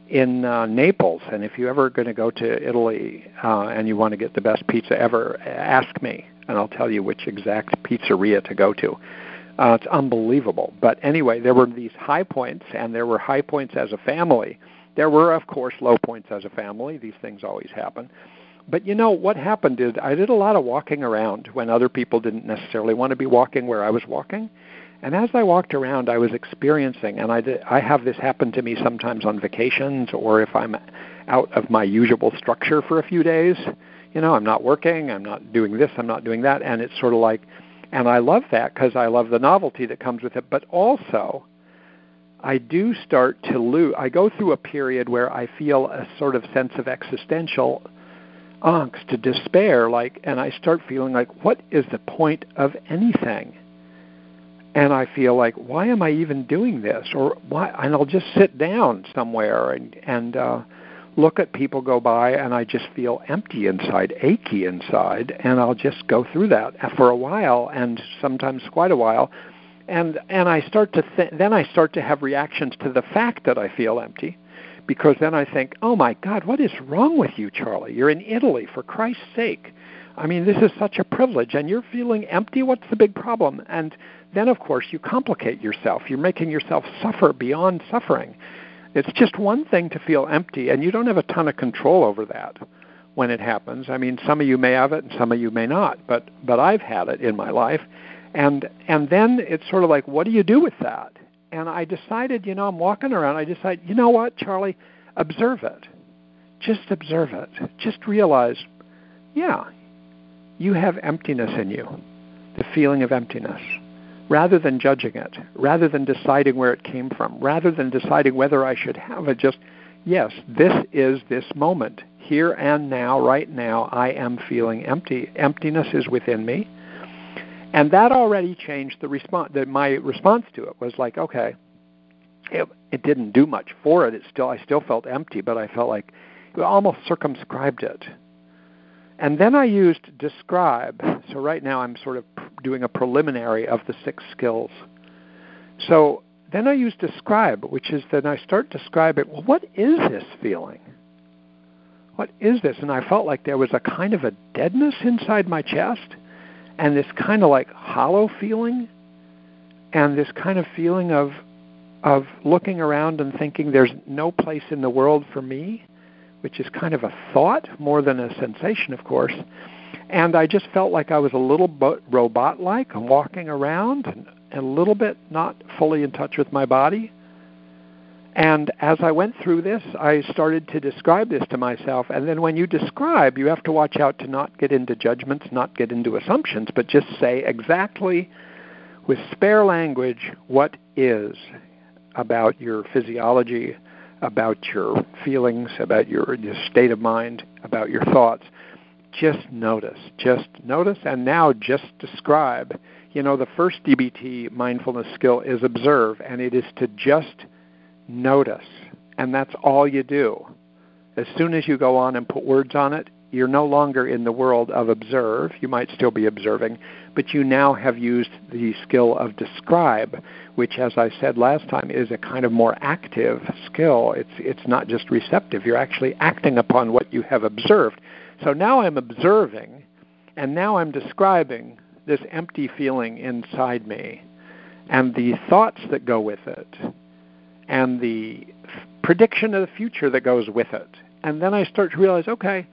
[SPEAKER 1] in uh, Naples. And if you're ever going to go to Italy uh, and you want to get the best pizza ever, ask me, and I'll tell you which exact pizzeria to go to. Uh, it's unbelievable. But anyway, there were these high points, and there were high points as a family there were, of course, low points as a family. These things always happen. But you know, what happened is I did a lot of walking around when other people didn't necessarily want to be walking where I was walking. And as I walked around, I was experiencing, and I, did, I have this happen to me sometimes on vacations or if I'm out of my usual structure for a few days. You know, I'm not working, I'm not doing this, I'm not doing that, and it's sort of like, and I love that because I love the novelty that comes with it, but also I do start to lose. I go through a period where I feel a sort of sense of existential angst, to despair, like, and I start feeling like, what is the point of anything? And I feel like, why am I even doing this? Or why? And I'll just sit down somewhere and and uh, look at people go by, and I just feel empty inside, achy inside, and I'll just go through that for a while, and sometimes quite a while and and I start to th- then I start to have reactions to the fact that I feel empty, because then I think, oh my God, what is wrong with you, Charlie? You're in Italy for Christ's sake. I mean, this is such a privilege, and you're feeling empty. What's the big problem? And then, of course, you complicate yourself. You're making yourself suffer beyond suffering. It's just one thing to feel empty, and you don't have a ton of control over that when it happens. I mean, some of you may have it, and some of you may not. But but I've had it in my life, and and then it's sort of like, what do you do with that? And I decided, you know, I'm walking around. I decided, you know what, Charlie, observe it. Just observe it. Just realize, yeah, you have emptiness in you, the feeling of emptiness. Rather than judging it, rather than deciding where it came from, rather than deciding whether I should have it, just, yes, this is this moment. Here and now, right now, I am feeling empty. Emptiness is within me and that already changed the response. The, my response to it was like, okay, it, it didn't do much for it. It still, I still felt empty, but I felt like it almost circumscribed it. And then I used describe. So right now I'm sort of doing a preliminary of the six skills. So then I use describe, which is then I start describing, well, what is this feeling? What is this? And I felt like there was a kind of a deadness inside my chest and this kind of like hollow feeling and this kind of feeling of of looking around and thinking there's no place in the world for me, which is kind of a thought more than a sensation, of course. And I just felt like I was a little robot like, walking around and a little bit not fully in touch with my body. And as I went through this, I started to describe this to myself. And then when you describe, you have to watch out to not get into judgments, not get into assumptions, but just say exactly with spare language what is about your physiology, about your feelings, about your, your state of mind, about your thoughts. Just notice. Just notice and now just describe. You know, the first DBT mindfulness skill is observe, and it is to just notice. And that's all you do. As soon as you go on and put words on it, you're no longer in the world of observe. You might still be observing, but you now have used the skill of describe, which, as I said last time, is a kind of more active skill. It's, it's not just receptive, you're actually acting upon what you have observed. So now I'm observing, and now I'm describing this empty feeling inside me and the thoughts that go with it and the prediction of the future that goes with it. And then I start to realize, okay,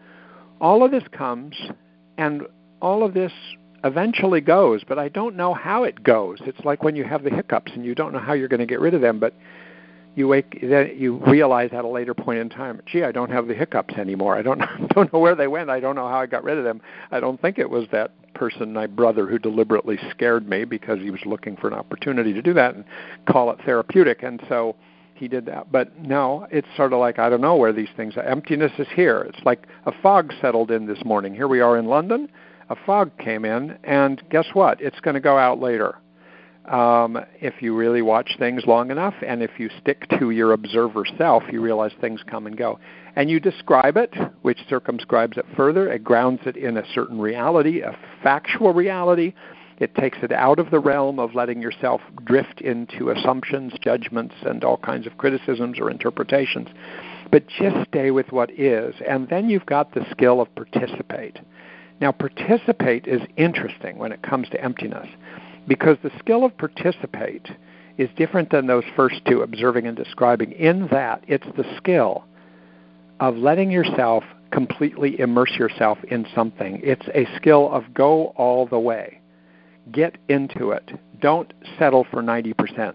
[SPEAKER 1] all of this comes and all of this eventually goes, but I don't know how it goes. It's like when you have the hiccups and you don't know how you're going to get rid of them, but you wake then you realize at a later point in time, gee, I don't have the hiccups anymore. I don't [LAUGHS] don't know where they went. I don't know how I got rid of them. I don't think it was that person, my brother, who deliberately scared me because he was looking for an opportunity to do that and call it therapeutic. And so he did that. But no, it's sort of like I don't know where these things are. Emptiness is here. It's like a fog settled in this morning. Here we are in London. A fog came in, and guess what? It's going to go out later. Um, if you really watch things long enough, and if you stick to your observer self, you realize things come and go. And you describe it, which circumscribes it further. It grounds it in a certain reality, a factual reality it takes it out of the realm of letting yourself drift into assumptions, judgments, and all kinds of criticisms or interpretations. But just stay with what is. And then you've got the skill of participate. Now, participate is interesting when it comes to emptiness because the skill of participate is different than those first two, observing and describing, in that it's the skill of letting yourself completely immerse yourself in something. It's a skill of go all the way get into it. Don't settle for 90%.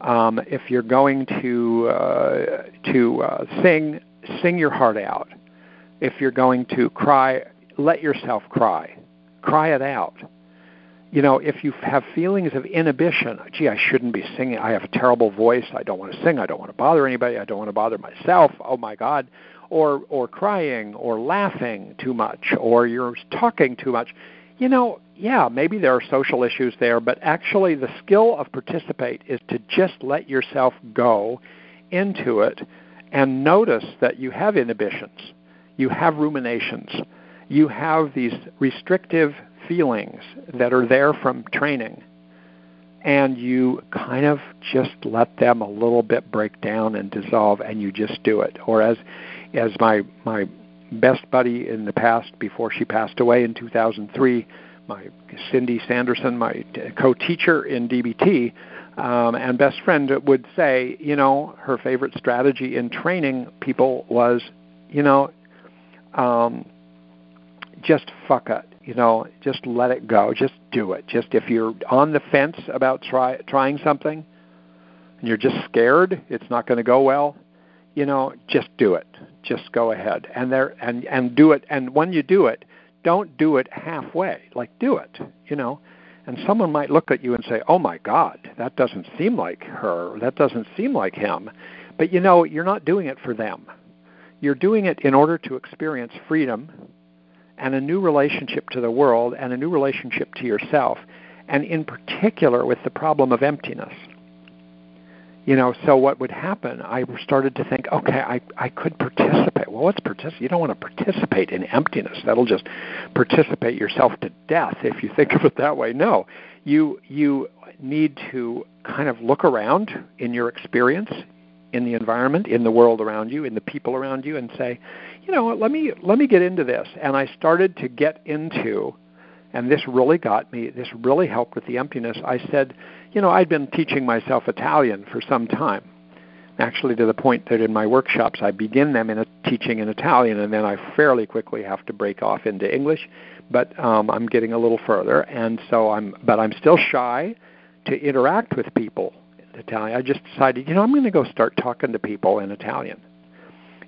[SPEAKER 1] Um, if you're going to uh, to uh, sing, sing your heart out. If you're going to cry, let yourself cry. Cry it out. You know, if you have feelings of inhibition, gee, I shouldn't be singing. I have a terrible voice. I don't want to sing. I don't want to bother anybody. I don't want to bother myself. Oh my God. Or or crying or laughing too much or you're talking too much. You know, yeah, maybe there are social issues there, but actually the skill of participate is to just let yourself go into it and notice that you have inhibitions, you have ruminations, you have these restrictive feelings that are there from training and you kind of just let them a little bit break down and dissolve and you just do it. Or as as my my best buddy in the past before she passed away in 2003 my Cindy Sanderson my co-teacher in DBT um, and best friend would say you know her favorite strategy in training people was you know um, just fuck it you know, just let it go. Just do it. Just if you're on the fence about try, trying something and you're just scared it's not going to go well, you know, just do it. Just go ahead and there and and do it. And when you do it, don't do it halfway. Like do it, you know. And someone might look at you and say, "Oh my God, that doesn't seem like her. That doesn't seem like him." But you know, you're not doing it for them. You're doing it in order to experience freedom and a new relationship to the world and a new relationship to yourself, and in particular with the problem of emptiness. You know, so what would happen? I started to think, okay, I I could participate. Well, what's participate? You don't want to participate in emptiness. That'll just participate yourself to death if you think of it that way. No, you you need to kind of look around in your experience, in the environment, in the world around you, in the people around you, and say, you know, let me let me get into this. And I started to get into, and this really got me. This really helped with the emptiness. I said, you know, I'd been teaching myself Italian for some time, actually to the point that in my workshops I begin them in a teaching in Italian, and then I fairly quickly have to break off into English. But um, I'm getting a little further, and so I'm. But I'm still shy to interact with people Italian. I just decided, you know, I'm going to go start talking to people in Italian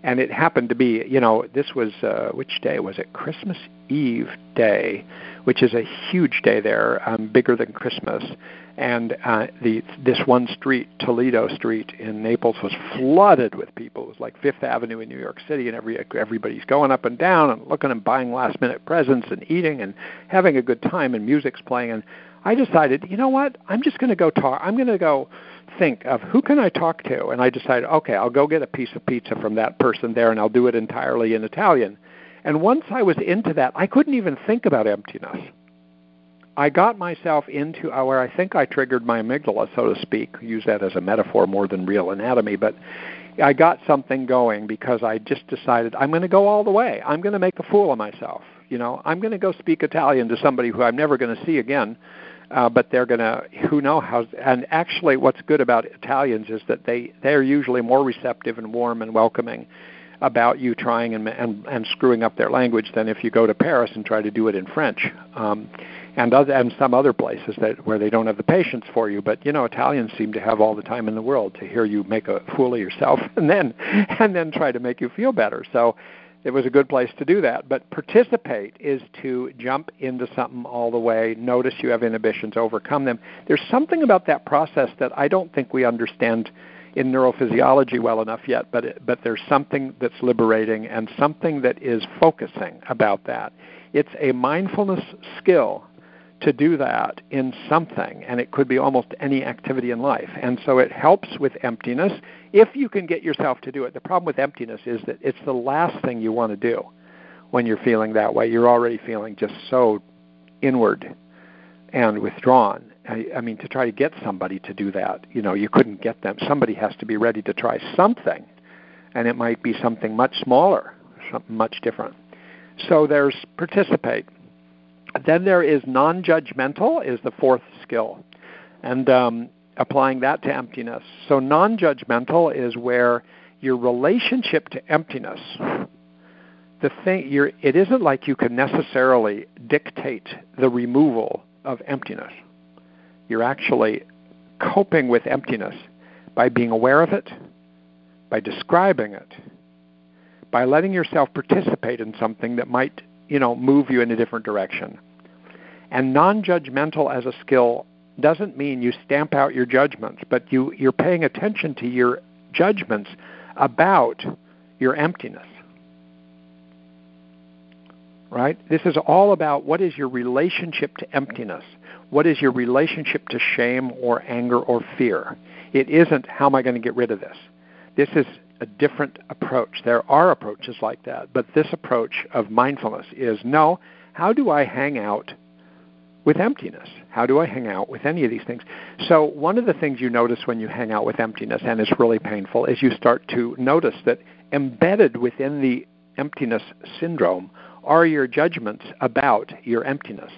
[SPEAKER 1] and it happened to be, you know, this was uh, which day was it? Christmas Eve day, which is a huge day there, um, bigger than Christmas. And uh, the this one street, Toledo Street in Naples, was flooded with people. It was like Fifth Avenue in New York City, and every everybody's going up and down and looking and buying last minute presents and eating and having a good time, and music's playing. And I decided, you know what? I'm just going to go talk. I'm going to go think of who can I talk to, and I decided, okay, I'll go get a piece of pizza from that person there, and I'll do it entirely in Italian. And once I was into that, I couldn't even think about emptiness. I got myself into uh, where I think I triggered my amygdala, so to speak. Use that as a metaphor more than real anatomy, but I got something going because I just decided I'm going to go all the way. I'm going to make a fool of myself. You know, I'm going to go speak Italian to somebody who I'm never going to see again uh, but they're going to who know how and actually what's good about Italians is that they they're usually more receptive and warm and welcoming about you trying and and, and screwing up their language than if you go to Paris and try to do it in French. Um, and other and some other places that where they don't have the patience for you. But you know, Italians seem to have all the time in the world to hear you make a fool of yourself [LAUGHS] and then and then try to make you feel better. So it was a good place to do that. But participate is to jump into something all the way, notice you have inhibitions, overcome them. There's something about that process that I don't think we understand in neurophysiology well enough yet, but it, but there's something that's liberating and something that is focusing about that. It's a mindfulness skill to do that in something, and it could be almost any activity in life. And so it helps with emptiness if you can get yourself to do it. The problem with emptiness is that it's the last thing you want to do when you're feeling that way. You're already feeling just so inward and withdrawn. I, I mean, to try to get somebody to do that, you know, you couldn't get them. Somebody has to be ready to try something, and it might be something much smaller, something much different. So there's participate then there is non-judgmental is the fourth skill, and um, applying that to emptiness. So non-judgmental is where your relationship to emptiness, the thing you're, it isn't like you can necessarily dictate the removal of emptiness. You're actually coping with emptiness by being aware of it, by describing it, by letting yourself participate in something that might you know, move you in a different direction. And non judgmental as a skill doesn't mean you stamp out your judgments, but you, you're paying attention to your judgments about your emptiness. Right? This is all about what is your relationship to emptiness? What is your relationship to shame or anger or fear? It isn't how am I going to get rid of this? This is a different approach. There are approaches like that, but this approach of mindfulness is no, how do I hang out with emptiness? How do I hang out with any of these things? So, one of the things you notice when you hang out with emptiness, and it's really painful, is you start to notice that embedded within the emptiness syndrome are your judgments about your emptiness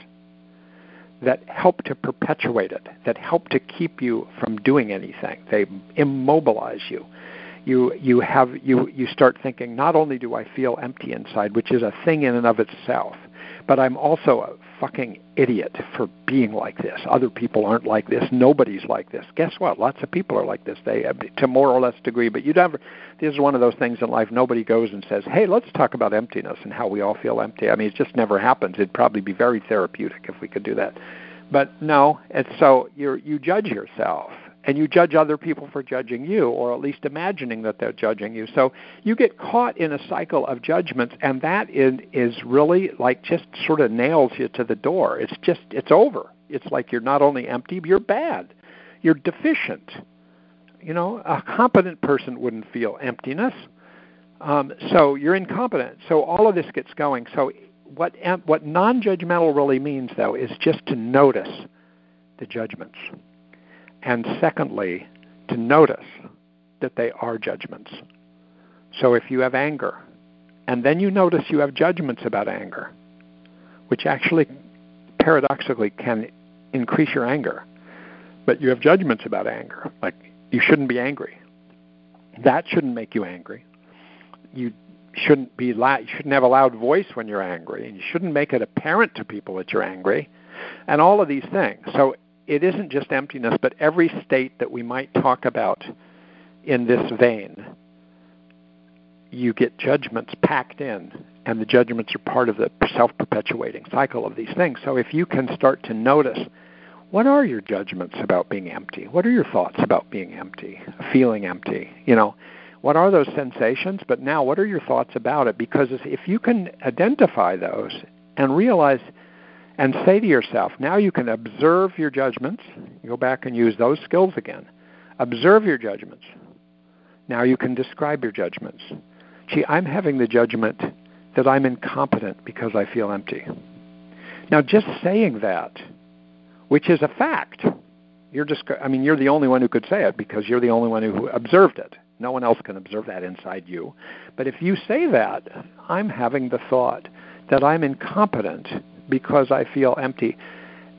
[SPEAKER 1] that help to perpetuate it, that help to keep you from doing anything. They immobilize you you you have you you start thinking not only do I feel empty inside, which is a thing in and of itself, but I'm also a fucking idiot for being like this. Other people aren't like this. Nobody's like this. Guess what? Lots of people are like this. They to more or less degree, but you never. This is one of those things in life. Nobody goes and says, "Hey, let's talk about emptiness and how we all feel empty." I mean, it just never happens. It'd probably be very therapeutic if we could do that. But no, it's so you you judge yourself and you judge other people for judging you, or at least imagining that they're judging you. So you get caught in a cycle of judgments, and that is, is really like just sort of nails you to the door. It's just, it's over. It's like you're not only empty, you're bad. You're deficient. You know, a competent person wouldn't feel emptiness. Um, so you're incompetent. So all of this gets going. So what what non-judgmental really means, though, is just to notice the judgments. And secondly, to notice that they are judgments. So if you have anger, and then you notice you have judgments about anger, which actually paradoxically can increase your anger, but you have judgments about anger, like you shouldn't be angry. That shouldn't make you angry. You shouldn't be loud, you shouldn't have a loud voice when you're angry, and you shouldn't make it apparent to people that you're angry, and all of these things. So it isn't just emptiness, but every state that we might talk about in this vein, you get judgments packed in, and the judgments are part of the self perpetuating cycle of these things. So if you can start to notice what are your judgments about being empty? What are your thoughts about being empty, feeling empty? You know, what are those sensations? But now, what are your thoughts about it? Because if you can identify those and realize and say to yourself, now you can observe your judgments. Go back and use those skills again. Observe your judgments. Now you can describe your judgments. Gee, I'm having the judgment that I'm incompetent because I feel empty. Now, just saying that, which is a fact, you're just, I mean, you're the only one who could say it because you're the only one who observed it. No one else can observe that inside you. But if you say that, I'm having the thought that I'm incompetent because I feel empty.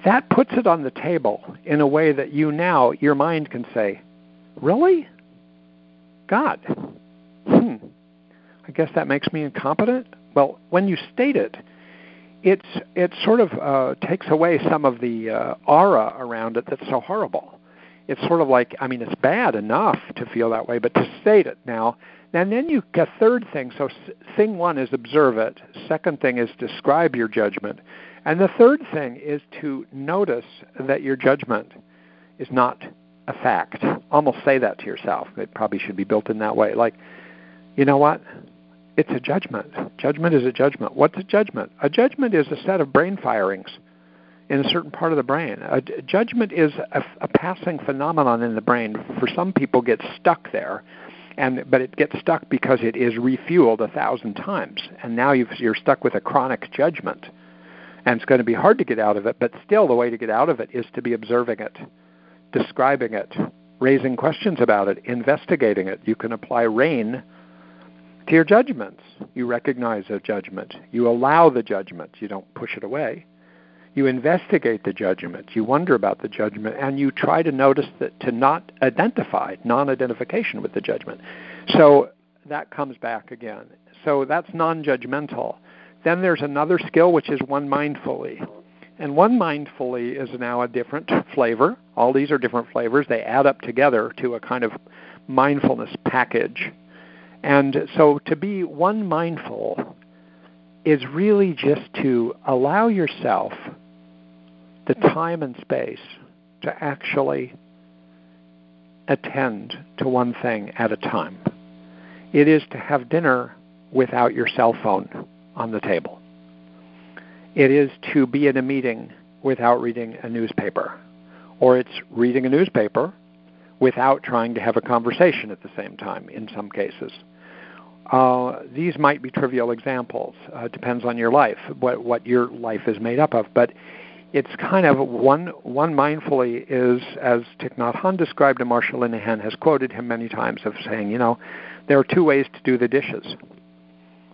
[SPEAKER 1] That puts it on the table in a way that you now, your mind can say, Really? God? Hmm. I guess that makes me incompetent? Well, when you state it, it's, it sort of uh, takes away some of the uh, aura around it that's so horrible. It's sort of like, I mean, it's bad enough to feel that way, but to state it now, and then you a third thing. So thing one is observe it. Second thing is describe your judgment. And the third thing is to notice that your judgment is not a fact. Almost say that to yourself. It probably should be built in that way. Like, you know what? It's a judgment. Judgment is a judgment. What's a judgment? A judgment is a set of brain firings in a certain part of the brain. A judgment is a, a passing phenomenon in the brain. For some people, gets stuck there and but it gets stuck because it is refueled a thousand times, and now you you're stuck with a chronic judgment, and it's going to be hard to get out of it. But still, the way to get out of it is to be observing it, describing it, raising questions about it, investigating it. You can apply rain to your judgments. You recognize a judgment. You allow the judgment. You don't push it away you investigate the judgment, you wonder about the judgment, and you try to notice that to not identify, non-identification with the judgment. So that comes back again. So that's non-judgmental. Then there's another skill which is one mindfully. And one mindfully is now a different flavor. All these are different flavors. They add up together to a kind of mindfulness package. And so to be one mindful is really just to allow yourself the time and space to actually attend to one thing at a time. It is to have dinner without your cell phone on the table. It is to be in a meeting without reading a newspaper. Or it's reading a newspaper without trying to have a conversation at the same time in some cases. Uh, these might be trivial examples. Uh, depends on your life, what, what your life is made up of. But it's kind of one one mindfully is as Thich Nhat Hanh described, and Marsha Linehan has quoted him many times of saying, you know, there are two ways to do the dishes.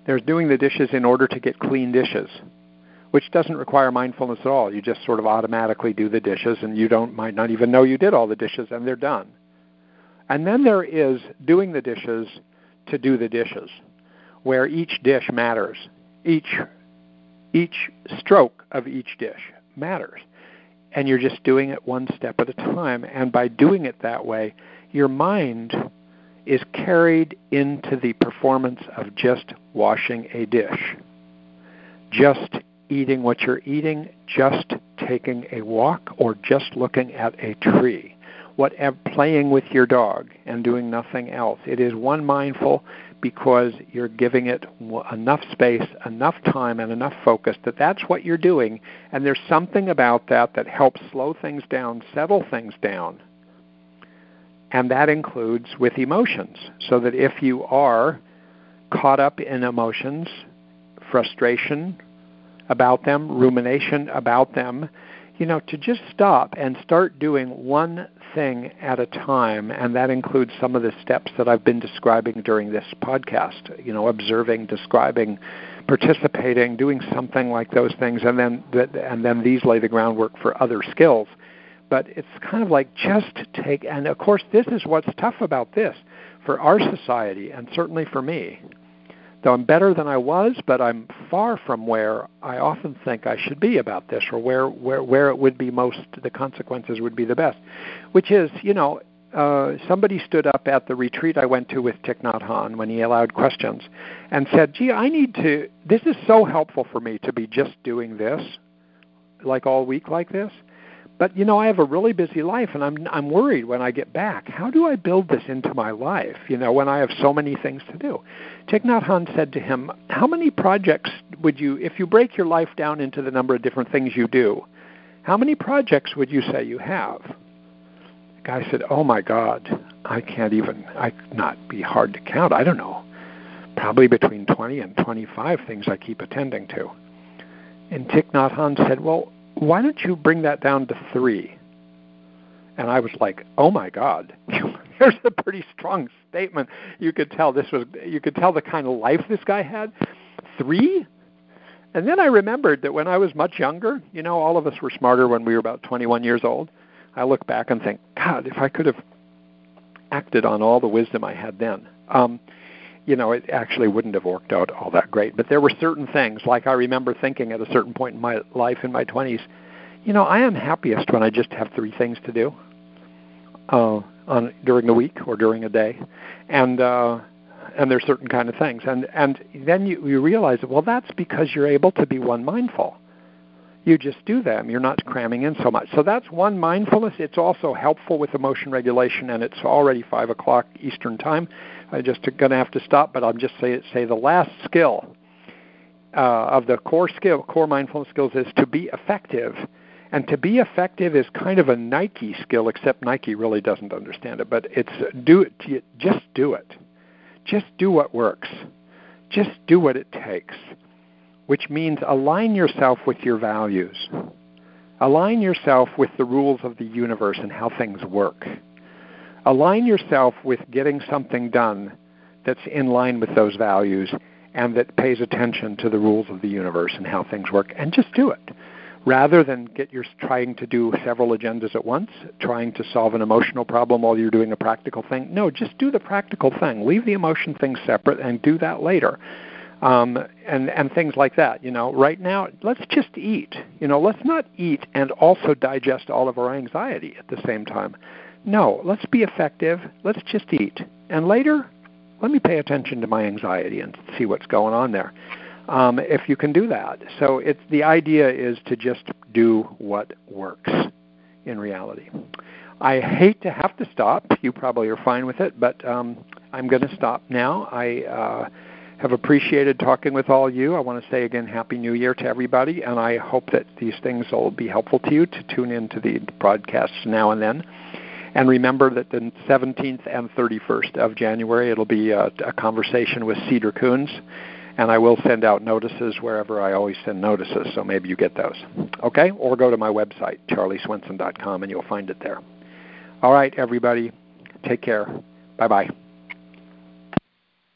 [SPEAKER 1] There's doing the dishes in order to get clean dishes, which doesn't require mindfulness at all. You just sort of automatically do the dishes, and you don't might not even know you did all the dishes, and they're done. And then there is doing the dishes to do the dishes, where each dish matters. Each each stroke of each dish matters. And you're just doing it one step at a time. And by doing it that way, your mind is carried into the performance of just washing a dish, just eating what you're eating, just taking a walk, or just looking at a tree, whatever, playing with your dog and doing nothing else. It is one mindful because you're giving it enough space, enough time, and enough focus that that's what you're doing. And there's something about that that helps slow things down, settle things down. And that includes with emotions. So that if you are caught up in emotions, frustration about them, rumination about them, you know, to just stop and start doing one thing at a time, and that includes some of the steps that I've been describing during this podcast. You know, observing, describing, participating, doing something like those things, and then and then these lay the groundwork for other skills. But it's kind of like just take, and of course, this is what's tough about this for our society, and certainly for me though I'm better than I was, but I'm far from where I often think I should be about this, or where where where it would be most the consequences would be the best. Which is, you know, uh, somebody stood up at the retreat I went to with Thich Nhat Hanh when he allowed questions, and said, "Gee, I need to. This is so helpful for me to be just doing this, like all week like this." But you know, I have a really busy life, and I'm I'm worried when I get back. How do I build this into my life? You know, when I have so many things to do. Thich Nhat said to him, "How many projects would you, if you break your life down into the number of different things you do, how many projects would you say you have?" The guy said, "Oh my God, I can't even. I not be hard to count. I don't know. Probably between 20 and 25 things I keep attending to." And Thich Nhat said, "Well." Why don't you bring that down to three? And I was like, oh my God, [LAUGHS] there's a pretty strong statement. You could tell this was, you could tell the kind of life this guy had. Three? And then I remembered that when I was much younger, you know, all of us were smarter when we were about 21 years old. I look back and think, God, if I could have acted on all the wisdom I had then. Um, you know, it actually wouldn't have worked out all that great. But there were certain things, like I remember thinking at a certain point in my life in my 20s, you know, I am happiest when I just have three things to do uh, on during the week or during a day, and uh, and there's certain kind of things, and and then you, you realize, well, that's because you're able to be one mindful. You just do them. You're not cramming in so much. So that's one mindfulness. It's also helpful with emotion regulation, and it's already five o'clock Eastern time. I'm just going to have to stop, but I'll just say say the last skill uh, of the core skill, core mindfulness skills, is to be effective. And to be effective is kind of a Nike skill, except Nike really doesn't understand it. But it's do it. Just do it. Just do what works. Just do what it takes. Which means align yourself with your values. Align yourself with the rules of the universe and how things work align yourself with getting something done that's in line with those values and that pays attention to the rules of the universe and how things work, and just do it. Rather than get your trying to do several agendas at once, trying to solve an emotional problem while you're doing a practical thing. No, just do the practical thing. Leave the emotion thing separate and do that later. Um, and and things like that. You know, right now, let's just eat. You know, let's not eat and also digest all of our anxiety at the same time. No, let's be effective. Let's just eat. And later, let me pay attention to my anxiety and see what's going on there. Um, if you can do that. So it's the idea is to just do what works in reality. I hate to have to stop. You probably are fine with it, but um, I'm going to stop now. I uh, have appreciated talking with all you. I want to say again, Happy New Year to everybody, and I hope that these things will be helpful to you to tune into the broadcasts now and then. And remember that the 17th and 31st of January, it'll be a, a conversation with Cedar Koons and I will send out notices wherever I always send notices, so maybe you get those. Okay? Or go to my website, charlieswenson.com, and you'll find it there. All right, everybody, take care. Bye bye.